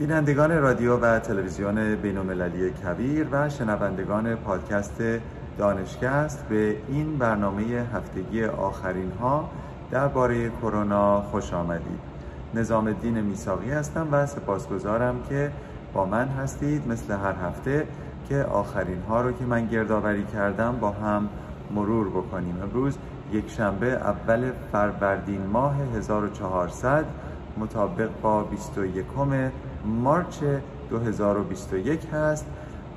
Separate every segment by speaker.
Speaker 1: بینندگان رادیو و تلویزیون بینالمللی کبیر و شنوندگان پادکست دانشگست به این برنامه هفتگی آخرین ها درباره کرونا خوش آمدید. نظام الدین میساقی هستم و سپاسگزارم که با من هستید مثل هر هفته که آخرین ها رو که من گردآوری کردم با هم مرور بکنیم. امروز یک شنبه اول فروردین ماه 1400 مطابق با 21 مارچ 2021 هست.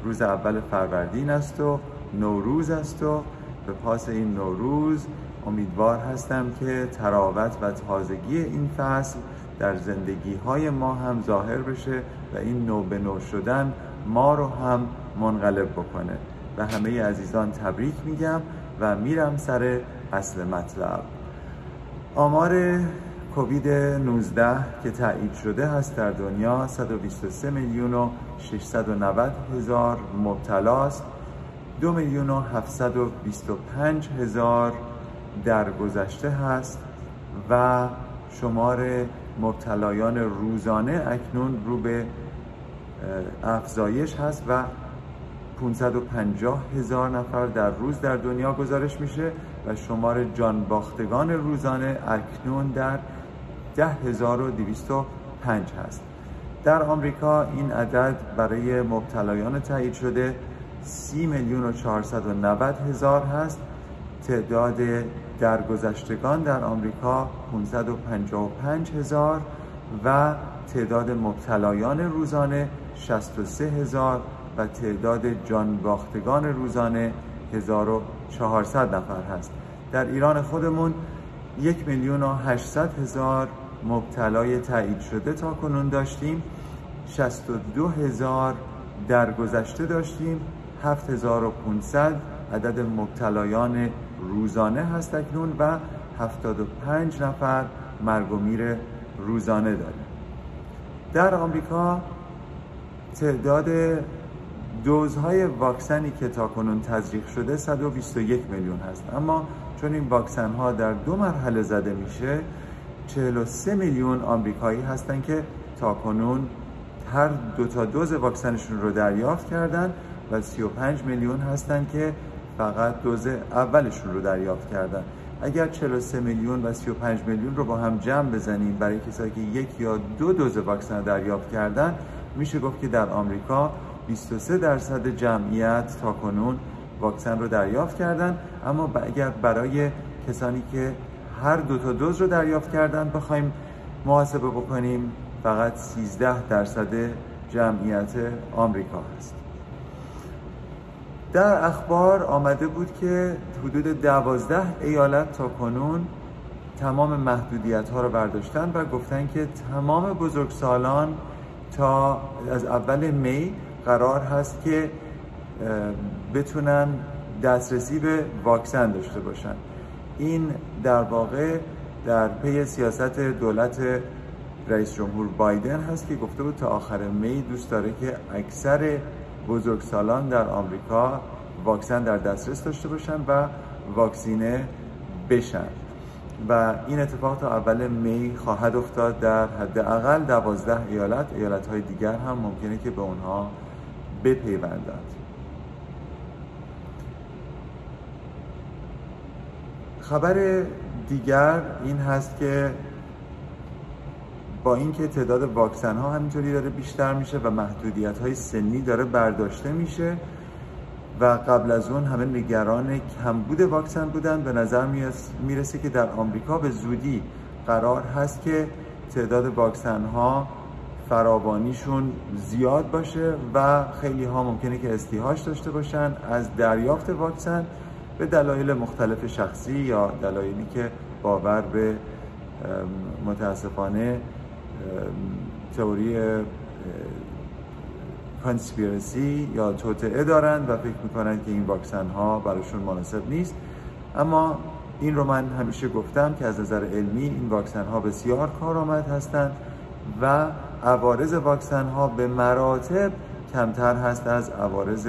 Speaker 1: روز اول فروردین است و نوروز است و به پاس این نوروز امیدوار هستم که تراوت و تازگی این فصل در زندگی های ما هم ظاهر بشه و این نو به نو شدن ما رو هم منقلب بکنه. و همه عزیزان تبریک میگم و میرم سر اصل مطلب. آمار کووید 19 که تایید شده هست در دنیا 123 میلیون و 690 هزار مبتلاست 2 میلیون و 725 هزار درگذشته هست و شمار مبتلایان روزانه اکنون رو به افزایش هست و 550 هزار نفر در روز در دنیا گزارش میشه و شمار جان باختگان روزانه اکنون در 10205 هست. در آمریکا این عدد برای مبتلایان تایید شده 30 میلیون و 490 هزار هست. تعداد درگذشتگان در آمریکا 555 هزار و تعداد مبتلایان روزانه 63 هزار و تعداد جانباختگان روزانه 1400 نفر هست. در ایران خودمون یک میلیون و 800 هزار مبتلای تایید شده تا کنون داشتیم. 62 هزار درگذشته داشتیم. 7500 عدد مبتلایان روزانه هست اکنون و 75 نفر مرگ و میر روزانه داریم. در آمریکا تعداد دوزهای واکسنی که تا کنون تزریق شده 121 میلیون هست. اما چون این واکسن ها در دو مرحله زده میشه 43 میلیون آمریکایی هستن که تا کنون هر دو تا دوز واکسنشون رو دریافت کردن و 35 میلیون هستن که فقط دوز اولشون رو دریافت کردن. اگر 43 میلیون و 35 میلیون رو با هم جمع بزنیم برای کسایی که یک یا دو دوز واکسن دریافت کردن میشه گفت که در آمریکا 23 درصد جمعیت تا کنون واکسن رو دریافت کردن. اما اگر برای کسانی که هر دو تا دوز رو دریافت کردن. بخوایم محاسبه بکنیم. فقط 13 درصد جمعیت آمریکا هست. در اخبار آمده بود که حدود دوازده ایالت تا کنون تمام محدودیت ها رو برداشتن و گفتن که تمام بزرگسالان تا از اول می قرار هست که بتونن دسترسی به واکسن داشته باشن. این در واقع در پی سیاست دولت رئیس جمهور بایدن هست که گفته بود تا آخر می دوست داره که اکثر بزرگسالان در آمریکا واکسن در دسترس داشته باشن و واکسینه بشن. و این اتفاق تا اول می خواهد افتاد در حداقل دوازده ایالت. ایالت های دیگر هم ممکنه که به اونها بپیوندند. خبر دیگر این هست که با اینکه تعداد واکسن ها همینطوری داره بیشتر میشه و محدودیت های سنی داره برداشته میشه و قبل از اون همه نگران کمبود واکسن بودن به نظر می‌رسه که در آمریکا به زودی قرار هست که تعداد واکسن ها فراوانیشون زیاد باشه و خیلی ها ممکنه که استیهاش داشته باشن. از دریافت واکسن به دلایل مختلف شخصی یا دلایلی که باور به متاسفانه تئوری کانسپیرسی یا توطعه دارن و فکر می‌کنن که این واکسن ها براشون مناسب نیست. اما این رو من همیشه گفتم که از نظر علمی این واکسن ها بسیار کارآمد هستند و عوارض واکسن ها به مراتب کمتر هست از عوارض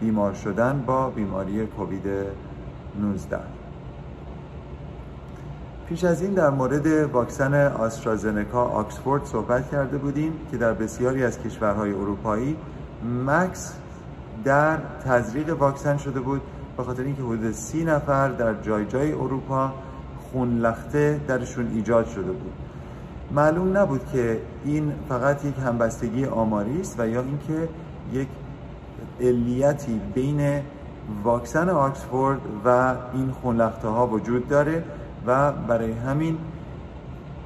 Speaker 1: بیمار شدن با بیماری کووید 19 پیش از این در مورد واکسن آسترازنکا آکسفورد صحبت کرده بودیم که در بسیاری از کشورهای اروپایی مکس در تزریق واکسن شده بود. به خاطر اینکه حدود سی نفر در جای جای اروپا خونلخته درشون ایجاد شده بود. معلوم نبود که این فقط یک همبستگی آماری است و یا اینکه یک علیتی بین واکسن آکسفورد و این خونلخته ها وجود داره و برای همین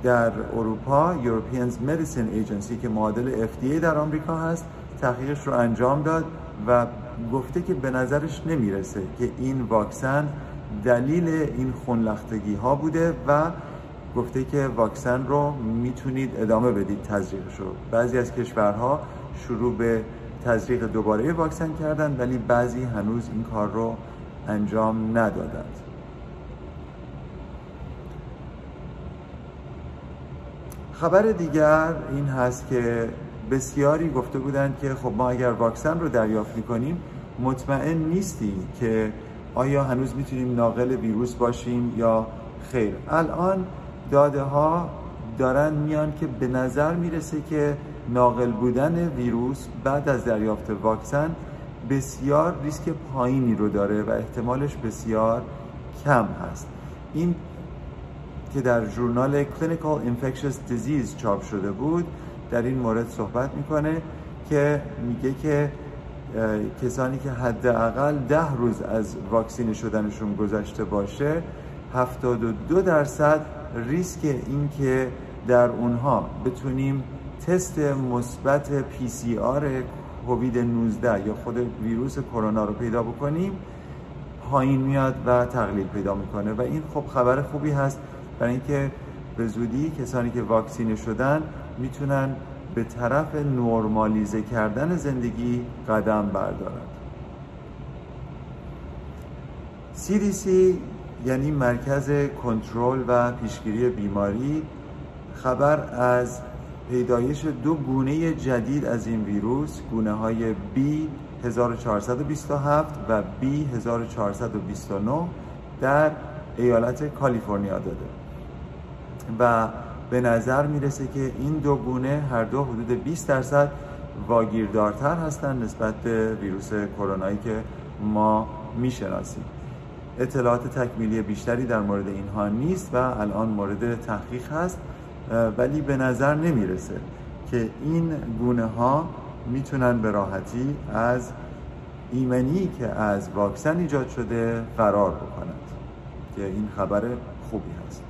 Speaker 1: در اروپا European Medicine Agency که معادل FDA در آمریکا هست تحقیقش رو انجام داد و گفته که به نظرش نمی‌رسه که این واکسن دلیل این خونلختگی ها بوده و گفته که واکسن رو می‌تونید ادامه بدید تزریقش رو بعضی از کشورها شروع به تزریق دوباره واکسن کردن ولی بعضی هنوز این کار رو انجام ندادند. خبر دیگر این هست که بسیاری گفته بودند که خب ما اگر واکسن رو دریافت کنیم مطمئن نیستیم که آیا هنوز می‌تونیم ناقل ویروس باشیم یا خیر. الان داده ها دارن میان که به نظر می‌رسه که ناقل بودن ویروس بعد از دریافت واکسن بسیار ریسک پایینی رو داره و احتمالش بسیار کم هست. این که در ژورنال Clinical Infectious Disease چاپ شده بود در این مورد صحبت می‌کنه که میگه که کسانی که حداقل ده روز از واکسین شدنشون گذشته باشه 72 درصد ریسک این که در اونها بتونیم تست مثبت پی سی آر کووید 19 یا خود ویروس کرونا رو پیدا بکنیم پایین میاد و تقلیل پیدا می‌کنه. و این خب خبر خوبی هست برای اینکه به زودی کسانی که واکسینه شدن می‌تونن به طرف نرمالیزه کردن زندگی قدم بردارند CDC یعنی مرکز کنترل و پیشگیری بیماری خبر از پیدایش دو گونه جدید از این ویروس گونه های B 1427 و B 1429 در ایالت کالیفرنیا داده. و به نظر می‌رسه که این دو گونه هر دو حدود 20 درصد واگیردارتر هستند نسبت به ویروس کرونایی که ما می‌شناسیم. اطلاعات تکمیلی بیشتری در مورد اینها نیست و الان مورد تحقیق هست. ولی به نظر نمی‌رسه که این گونه ها می‌تونن به راحتی از ایمنی که از واکسن ایجاد شده فرار بکنند. که این خبر خوبی هست.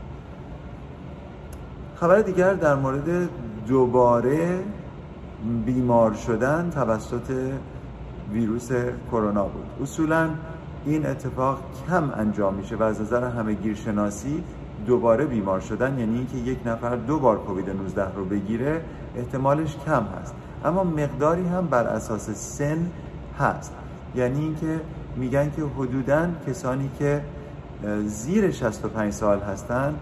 Speaker 1: خبر دیگر در مورد دوباره بیمار شدن توسط ویروس کرونا بود. اصولا این اتفاق کم انجام میشه و از نظر همه گیرشناسی دوباره بیمار شدن یعنی اینکه یک نفر دو بار کووید 19 رو بگیره احتمالش کم هست. اما مقداری هم بر اساس سن هست. یعنی اینکه میگن که حدودا کسانی که زیر 65 سال هستن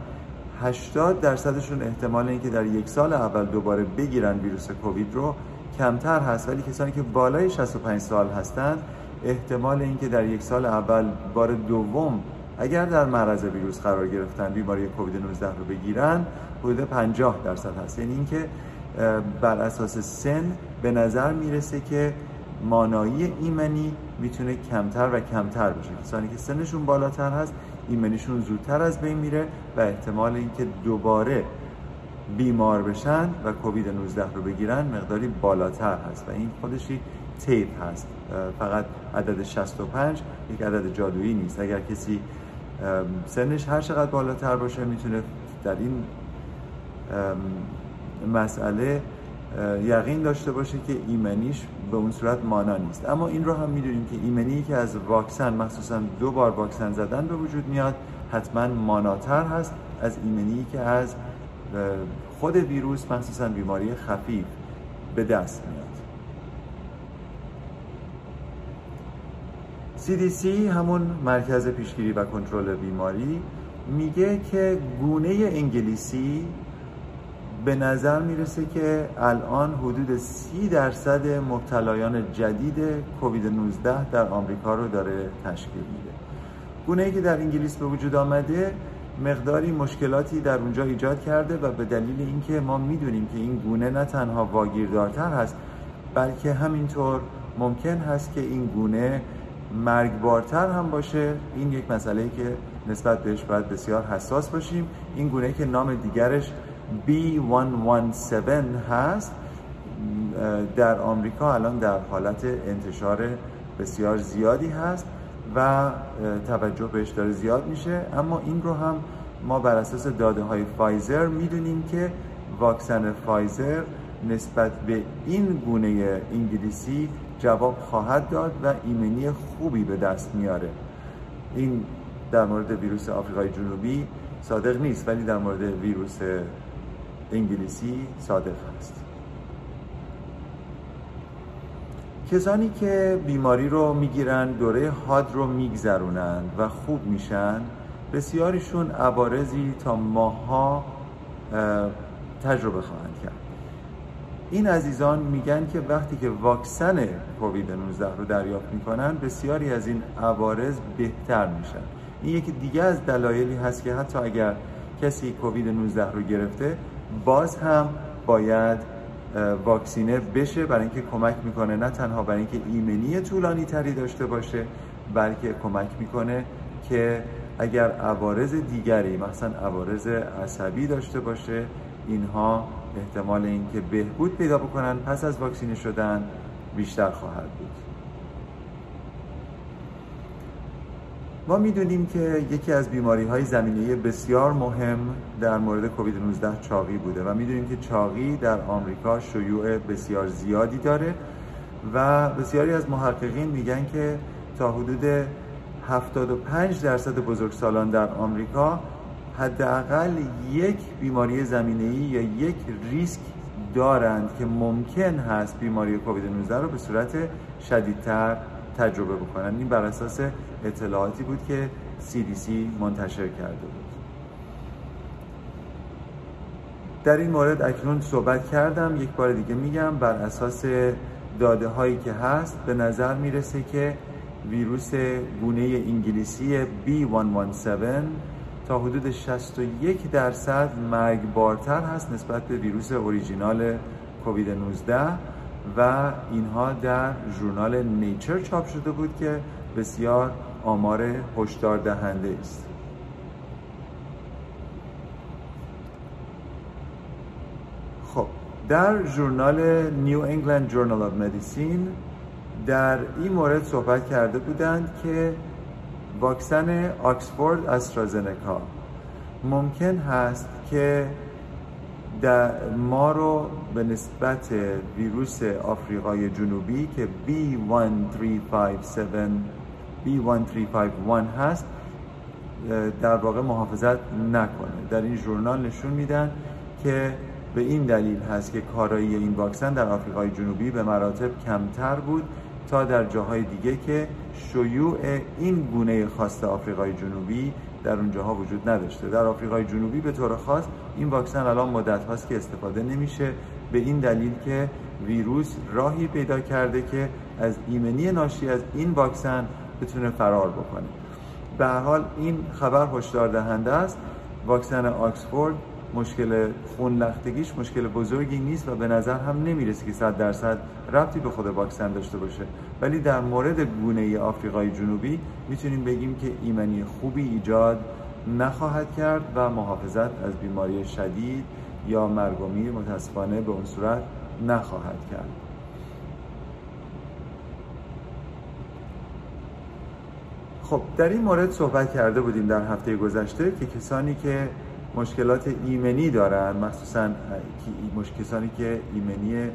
Speaker 1: 80 درصدشون احتمال اینکه در یک سال اول دوباره بگیرن ویروس کووید رو کمتر هست. ولی کسانی که بالای 65 سال هستند احتمال اینکه در یک سال اول بار دوم اگر در معرض ویروس قرار گرفتن بیماری کووید 19 رو بگیرن حدود 50 درصد هست. یعنی اینکه بر اساس سن به نظر می‌رسه که مانایی ایمنی می‌تونه کمتر و کمتر بشه کسانی که سنشون بالاتر هست ایمنیشون زودتر از بین میره و احتمال اینکه دوباره بیمار بشن و کووید 19 رو بگیرن مقداری بالاتر هست و این خودشی تیپ هست. فقط عدد 65 یک عدد جادویی نیست. اگر کسی سنش هر چقدر بالاتر باشه می‌تونه در این مسئله یقین داشته باشه که ایمنیش به اون صورت مانا نیست. اما این رو هم می‌دونیم که ایمنی که از واکسن مخصوصا دو بار واکسن زدن به وجود میاد حتما ماناتر هست از ایمنی که از خود ویروس مخصوصا بیماری خفیف به دست میاد. CDC همون مرکز پیشگیری و کنترل بیماری میگه که گونه انگلیسی به نظر می‌رسه که الان حدود سی درصد مبتلایان جدید کووید 19 در آمریکا رو داره تشکیل میده. گونه ای که در انگلیس به وجود آمده مقداری مشکلاتی در اونجا ایجاد کرده و به دلیل اینکه ما می‌دونیم که این گونه نه تنها واگیردارتر هست بلکه همینطور ممکن هست که این گونه مرگبارتر هم باشه. این یک مسئله که نسبت بهش باید بسیار حساس باشیم. این گونه که نام دیگرش B117 هست در آمریکا الان در حالت انتشار بسیار زیادی هست و توجه بهش داره زیاد میشه. اما این رو هم ما بر اساس داده های فایزر می‌دونیم که واکسن فایزر نسبت به این گونه انگلیسی جواب خواهد داد و ایمنی خوبی به دست میاره. این در مورد ویروس آفریقای جنوبی صادق نیست ولی در مورد ویروس انگلیسی صادق هست. کسانی که بیماری رو می‌گیرن دوره حاد رو میگذرونن و خوب میشن بسیاریشون عوارضی تا ماها تجربه خواهند کرد. این عزیزان میگن که وقتی که واکسن کووید 19 رو دریافت می‌کنن بسیاری از این عوارض بهتر میشن. این یکی دیگه از دلایلی هست که حتی اگر کسی کووید 19 رو گرفته باز هم باید واکسینه بشه برای اینکه کمک می‌کنه نه تنها برای اینکه ایمنی طولانی تری داشته باشه بلکه کمک می‌کنه که اگر عوارض دیگری مثلا عوارض عصبی داشته باشه اینها احتمال اینکه بهبود پیدا بکنن پس از واکسینه شدن بیشتر خواهد بود. ما می‌دونیم که یکی از بیماری های زمینه بسیار مهم در مورد کووید 19 چاقی بوده و می‌دونیم که چاقی در آمریکا شیوع بسیار زیادی داره و بسیاری از محققین میگن که تا حدود 75 درصد بزرگسالان در آمریکا حداقل یک بیماری زمینه یا یک ریسک دارند که ممکن هست بیماری کووید 19 رو به صورت شدیدتر تجربه بکنن. این بر اساس اطلاعاتی بود که CDC منتشر کرده بود. در این مورد اکنون صحبت کردم. یک بار دیگه میگم بر اساس داده هایی که هست به نظر می‌رسه که ویروس گونه انگلیسی B117 تا حدود 61 درصد مرگبارتر هست نسبت به ویروس اوریجینال کووید 19 و اینها در ژورنال نیچر چاپ شده بود که بسیار آمار هشدار دهنده است. خب در ژورنال New England Journal of Medicine در این مورد صحبت کرده بودند که واکسن آکسفورد آسترازنکا. ممکن هست که ما رو به نسبت ویروس آفریقای جنوبی که B1357 B1351 هست در واقع محافظت نکنه. در این ژورنال نشون میدن که به این دلیل هست که کارایی این واکسن در آفریقای جنوبی به مراتب کمتر بود تا در جاهای دیگه که شیوع این گونه خاص آفریقای جنوبی در اونجاها وجود نداشته. در آفریقای جنوبی به طور خاص این واکسن الان مدت هاست که استفاده نمیشه به این دلیل که ویروس راهی پیدا کرده که از ایمنی ناشی از این واکسن بتونه فرار بکنه. به حال این خبر هشدار دهنده است. واکسن آکسفورد مشکل خون لختگیش مشکل بزرگی نیست و به نظر هم نمی‌رسه که 100 درصد ربطی به خود واکسن داشته باشه. ولی در مورد گونه آفریقای جنوبی می‌تونیم بگیم که ایمنی خوبی ایجاد نخواهد کرد و محافظت از بیماری شدید یا مرگومی متاسفانه به اون صورت نخواهد کرد. خب در این مورد صحبت کرده بودیم در هفته گذشته که کسانی که مشکلات ایمنی دارن مخصوصا کسانی که ایمنی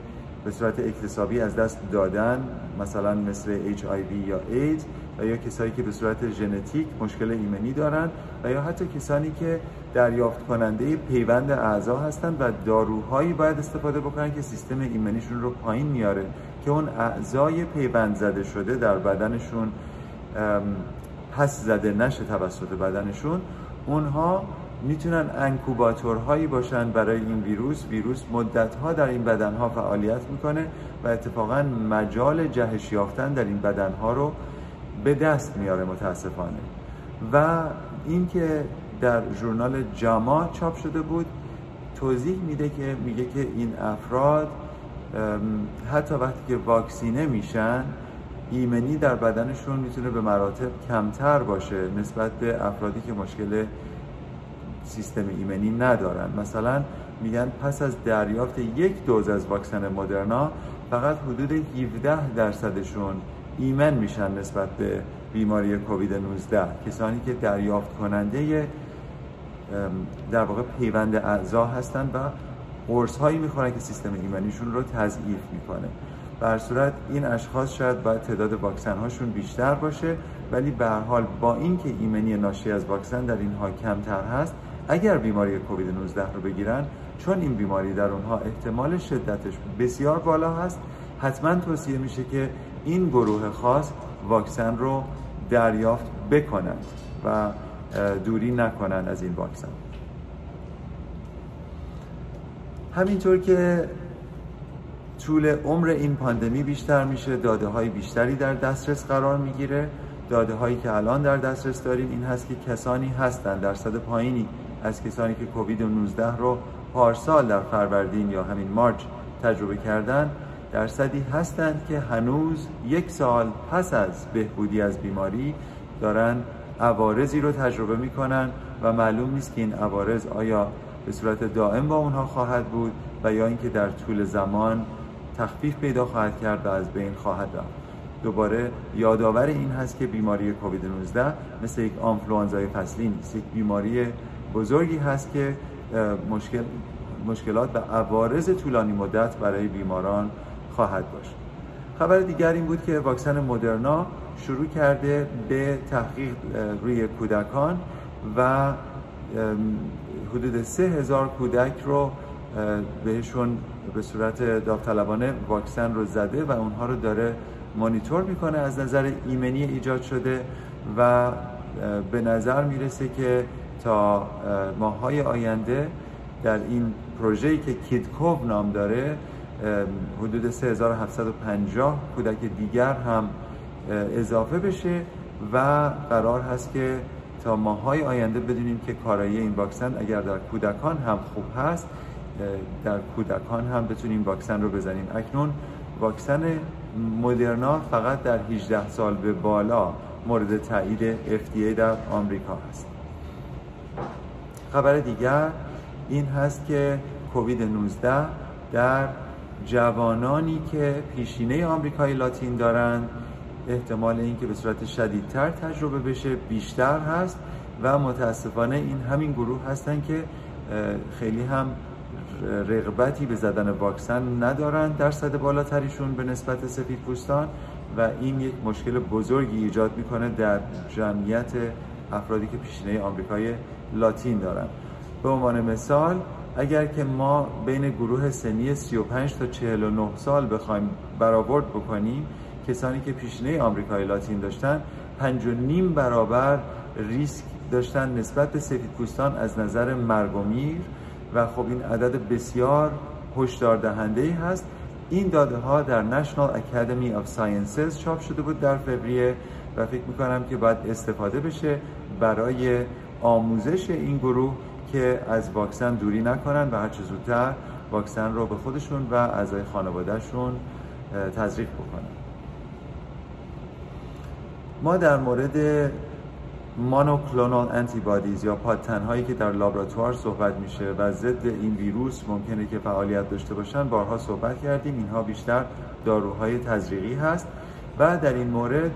Speaker 1: به صورت اکتسابی از دست دادن مثلا مثل HIV یا AIDS و یا کسانی که به صورت ژنتیک مشکل ایمنی دارن و یا حتی کسانی که دریافت کننده پیوند اعضا هستن و داروهایی باید استفاده بکنن که سیستم ایمنیشون رو پایین میاره که اون اعضای پیوند زده شده در بدنشون پس زده نشه توسط بدنشون اونها می‌تونن انکوباتورهایی باشن برای این ویروس. ویروس مدتها در این بدنها فعالیت می‌کنه و اتفاقا مجال جهش یافتن در این بدنها رو به دست میاره متاسفانه. و اینکه در ژورنال جاما چاپ شده بود توضیح میده که میگه که این افراد حتی وقتی که واکسینه میشن ایمنی در بدنشون می‌تونه به مراتب کمتر باشه نسبت به افرادی که مشکل سیستم ایمنی ندارن. مثلا میگن پس از دریافت یک دوز از واکسن مدرنا فقط حدود 17 درصدشون ایمن میشن نسبت به بیماری کووید 19 کسانی که دریافت کننده در واقع پیوند اعضا هستن و قرص هایی می‌خورن که سیستم ایمنیشون رو تضعیف می‌کنه. بر صورت این اشخاص شاید باید تعداد واکسن هاشون بیشتر باشه ولی به حال با اینکه ایمنی ناشی از واکسن در اینها کمتر هست اگر بیماری کووید 19 رو بگیرن چون این بیماری در اونها احتمال شدتش بسیار بالا هست حتما توصیه میشه که این گروه خاص واکسن رو دریافت بکنند و دوری نکنند از این واکسن. همینطور که طول عمر این پاندمی بیشتر میشه داده های بیشتری در دسترس قرار می‌گیره. داده هایی که الان در دسترس داریم این هست که کسانی هستند درصد پایینی از کسانی که کووید 19 رو پارسال در فروردین یا همین مارچ تجربه کردن درصدی هستند که هنوز یک سال پس از بهبودی از بیماری دارن عوارضی رو تجربه می‌کنن و معلوم نیست که این عوارض آیا به صورت دائم با اونها خواهد بود و یا اینکه در طول زمان تخفیف پیدا خواهد کرد و از بین خواهد رفت. دوباره یادآور این هست که بیماری کووید 19 مثل یک آنفلوانزای فصلی نیست یک بیماری بزرگی هست که مشکل مشکلات و عوارض طولانی مدت برای بیماران خواهد داشت. خبر دیگر این بود که واکسن مدرنا شروع کرده به تحقیق روی کودکان و حدود سه هزار کودک رو بهشون به صورت داوطلبانه واکسن رو زده و اونها رو داره مانیتور می‌کنه. از نظر ایمنی ایجاد شده و به نظر می‌رسه که تا ماهای آینده در این پروژه‌ای که کیدکوب نام داره حدود 3750 کودک دیگر هم اضافه بشه و قرار هست که تا ماهای آینده بدونیم که کارایی این واکسن اگر در کودکان هم خوب هست در کودکان هم بتونیم واکسن رو بزنیم. اکنون واکسن مدرنا فقط در 18 سال به بالا مورد تایید FDA در آمریکا هست. خبر دیگر این هست که کووید 19 در جوانانی که پیشینه آمریکای لاتین دارند احتمال اینکه به صورت شدیدتر تجربه بشه بیشتر هست و متاسفانه این همین گروه هستن که خیلی هم رغبتی به زدن واکسن ندارن درصد بالاتریشون به نسبت سفید پوستان و این یک مشکل بزرگی ایجاد می‌کنه در جمعیت افرادی که پیشینه آمریکای لاتین دارن. به عنوان مثال اگر که ما بین گروه سنی 35 تا 49 سال بخوایم برآورد بکنیم کسانی که پیشینه آمریکای لاتین داشتن پنج و نیم برابر ریسک داشتن نسبت به سفید پوستان از نظر مرگ و میر. و خب این عدد بسیار هشدار دهنده ای هست. این داده ها در National Academy of Sciences چاپ شده بود در فوریه. و فکر می‌کنم که باید استفاده بشه برای آموزش این گروه که از واکسن دوری نکنن و هرچه زودتر واکسن رو به خودشون و اعضای خانوادهشون تزریق بکنن. ما در مورد monoclonal antibodies یا پادتنهایی که در لابراتوار صحبت میشه و ضد این ویروس ممکنه که فعالیت داشته باشن بارها صحبت کردیم. اینها بیشتر داروهای تزریقی هست. و در این مورد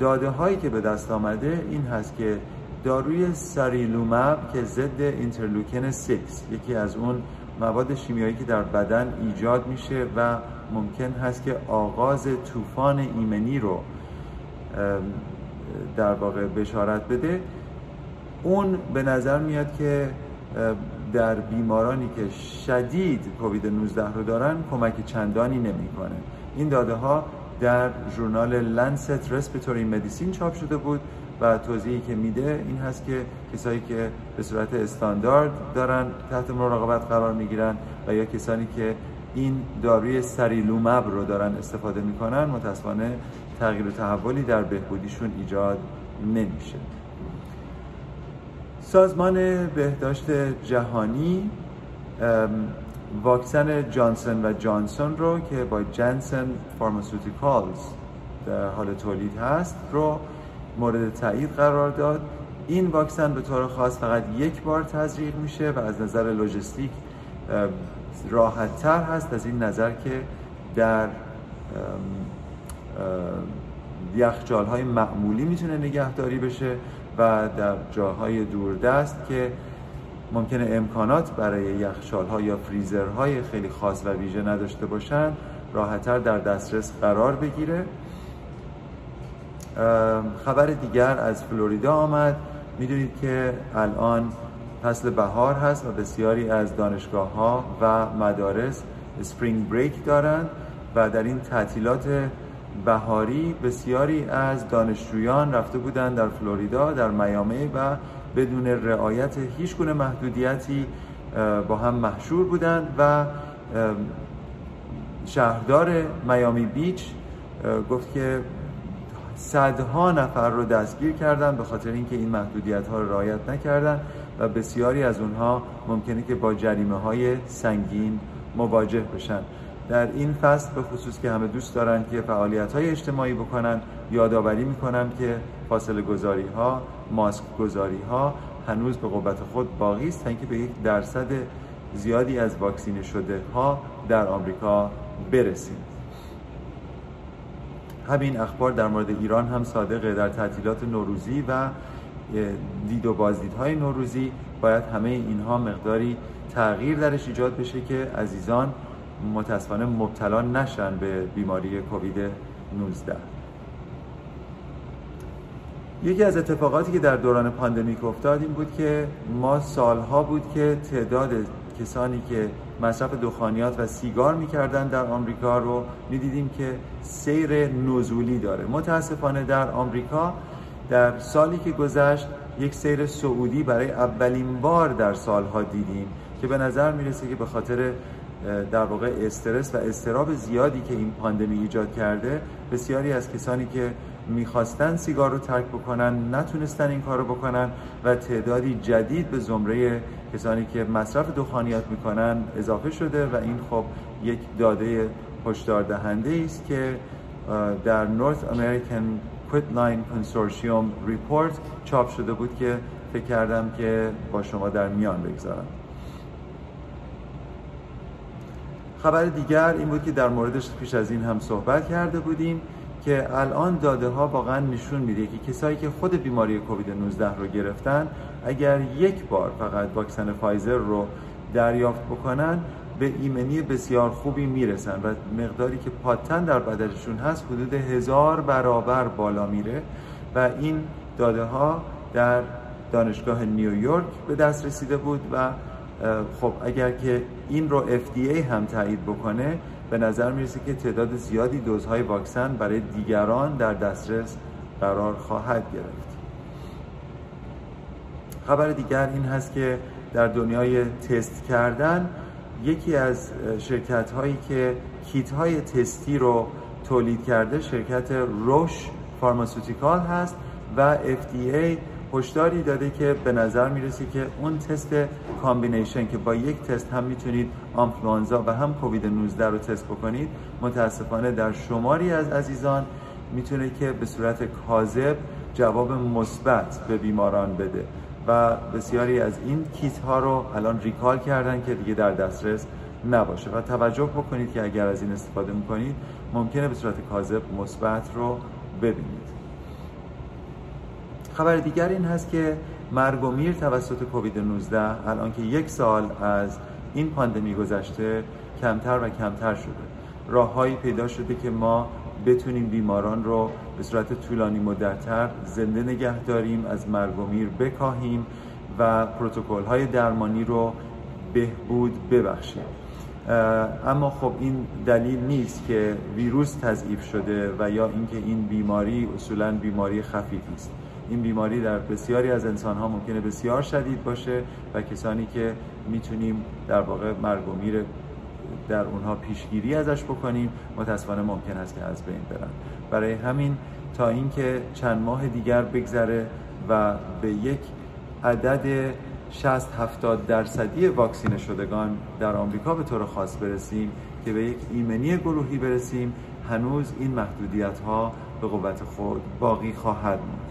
Speaker 1: داده هایی که به دست آمده این هست که داروی sarilumab که ضد interleukin 6 یکی از اون مواد شیمیایی که در بدن ایجاد میشه و ممکن هست که آغاز طوفان ایمنی رو در واقع بشارت بده. اون به نظر میاد که در بیمارانی که شدید کووید 19 رو دارن کمک چندانی نمی‌کنه. این داده ها در ژورنال لنست رسپیتوری مدیسین چاپ شده بود و توضیحی که میده این هست که کسایی که به صورت استاندارد دارن تحت مراقبت قرار می‌گیرن و یا کسانی که این داروی sarilumab رو دارن استفاده می‌کنن متاسفانه تغییر و تحولی در بهبودیشون ایجاد نمیشه. سازمان بهداشت جهانی واکسن جانسون و جانسون رو که با Janssen Pharmaceuticals در حال تولید هست رو مورد تایید قرار داد. این واکسن به طور خاص فقط یک بار تزریق میشه و از نظر لجستیک راحت تر هست از این نظر که در یخچال های معمولی می‌تونه نگهداری بشه و در جاهای دوردست که ممکنه امکانات برای یخچال ها یا فریزر های خیلی خاص و ویژه نداشته باشن راحتتر در دسترس قرار بگیره. خبر دیگر از فلوریدا آمد. می‌دونید که الان فصل بهار هست و بسیاری از دانشگاه ها و مدارس سپرینگ بریک دارند و در این تعطیلات بهاری بسیاری از دانشجویان رفته بودند در فلوریدا در میامی و بدون رعایت هیچ گونه محدودیتی با هم محشور بودند و شهردار میامی بیچ گفت که صدها نفر رو دستگیر کردن به خاطر اینکه این محدودیت ها رو رعایت نکردن و بسیاری از اونها ممکنه که با جریمه های سنگین مواجه بشن. در این فصل به خصوص که همه دوست دارن که فعالیت های اجتماعی بکنن یادآوری می‌کنم که فاصله گذاری ها ماسک گذاری ها هنوز به قوت خود باقی است تا به یک درصد زیادی از واکسینه شده ها در آمریکا برسیم. همین اخبار در مورد ایران هم صادقه. در تعطیلات نوروزی و دید و بازدیدهای نوروزی باید همه اینها مقداری تغییر درش ایجاد بشه که عزیزان متاسفانه مبتلا نشن به بیماری کووید 19 یکی از اتفاقاتی که در دوران پاندمیک افتاد این بود که ما سالها بود که تعداد کسانی که مصرف دخانیات و سیگار می‌کردن در آمریکا رو می‌دیدیم که سیر نزولی داره. متاسفانه در آمریکا در سالی که گذشت یک سیر سعودی برای اولین بار در سالها دیدیم که به نظر می‌رسه که به خاطر در واقع استرس و استراب زیادی که این پاندمی ایجاد کرده بسیاری از کسانی که می‌خواستن سیگار رو ترک بکنن نتونستن این کار رو بکنن و تعدادی جدید به زمره کسانی که مصرف دخانیات می‌کنن اضافه شده و این خب یک داده هشدار دهنده است که در North American Quitline Consortium Report چاپ شده بود که فکر کردم که با شما در میان بگذارم. خبر دیگر این بود که در موردش پیش از این هم صحبت کرده بودیم که الان داده ها واقعا نشون میده که کسایی که خود بیماری کووید 19 رو گرفتن اگر یک بار فقط واکسن فایزر رو دریافت بکنن به ایمنی بسیار خوبی می‌رسن و مقداری که پاتن در بدنشون هست حدود هزار برابر بالا میره و این داده ها در دانشگاه نیویورک به دست رسیده بود و خب اگر که این رو FDA هم تایید بکنه به نظر می‌رسه که تعداد زیادی دوزهای واکسن برای دیگران در دسترس قرار خواهد گرفت. خبر دیگر این هست که در دنیای تست کردن یکی از شرکت هایی که کیت های تستی رو تولید کرده شرکت Roche Pharmaceutical هست و FDA هشداری داده که به نظر می‌رسه که اون تست combination که با یک تست هم می‌تونید آنفلوانزا و هم کووید 19 رو تست بکنید متاسفانه در شماری از عزیزان می‌تونه که به صورت کاذب جواب مثبت به بیماران بده. و بسیاری از این کیت ها رو الان ریکال کردن که دیگه در دسترس نباشه. و توجه بکنید که اگر از این استفاده می‌کنید ممکنه به صورت کاذب مثبت رو ببینید. خبر دیگر این هست که مرگ و میر توسط کووید 19 الان که یک سال از این پاندمی گذشته کمتر و کمتر شده. راههایی پیدا شده که ما بتونیم بیماران رو به صورت طولانی مدتتر زنده نگه داریم از مرگ و میر بکاهیم و پروتکل های درمانی رو بهبود ببخشیم. اما خب این دلیل نیست که ویروس تضعیف شده و یا اینکه این بیماری اصولا بیماری خفیفی است. این بیماری در بسیاری از انسان ها ممکنه بسیار شدید باشه و کسانی که می‌تونیم در واقع مرگ و میر در اونها پیشگیری ازش بکنیم متاسفانه ممکن است که از بین برن. برای همین تا اینکه چند ماه دیگر بگذره و به یک عدد 60 70 درصدی واکسینه شدگان در آمریکا به طور خاص برسیم که به یک ایمنی گروهی برسیم هنوز این محدودیت ها به قوت خود باقی خواهد موند.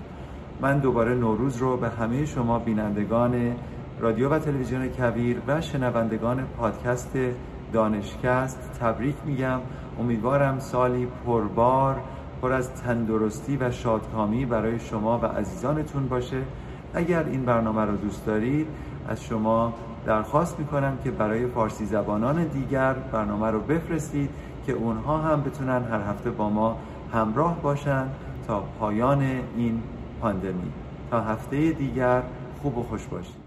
Speaker 1: من دوباره نوروز رو به همه شما بینندگان رادیو و تلویزیون کبیر و شنوندگان پادکست دانشکست تبریک میگم. امیدوارم سالی پربار پر از تندرستی و شادکامی برای شما و عزیزانتون باشه. اگر این برنامه رو دوست دارید از شما درخواست می‌کنم که برای فارسی زبانان دیگر برنامه رو بفرستید که اونها هم بتونن هر هفته با ما همراه باشن تا پایان این پاندمی. تا هفته دیگر خوب و خوش باشید.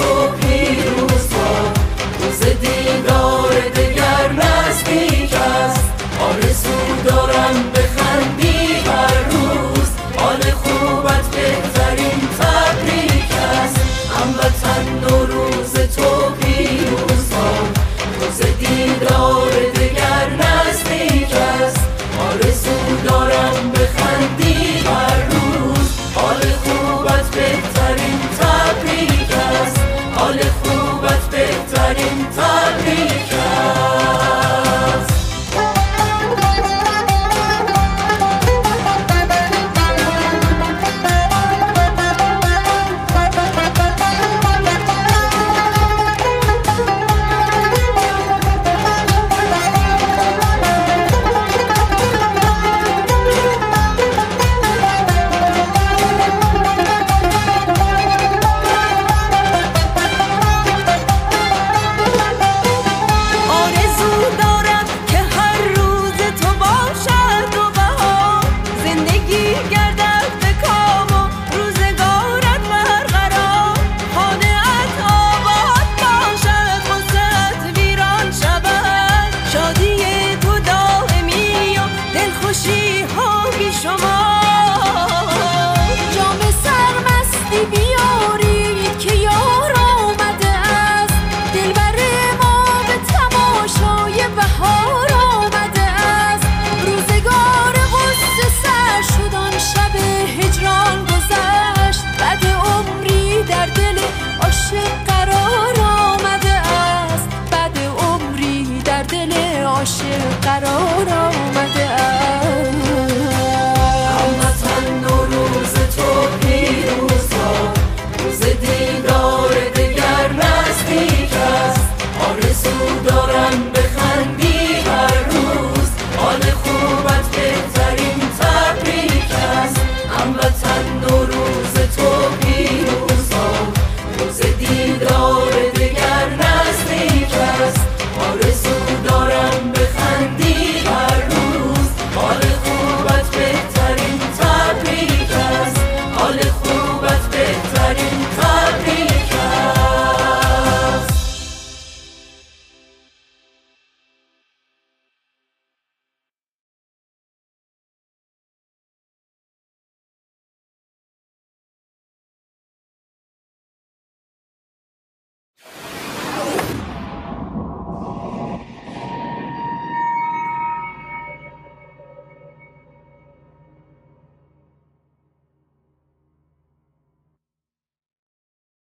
Speaker 2: so clear.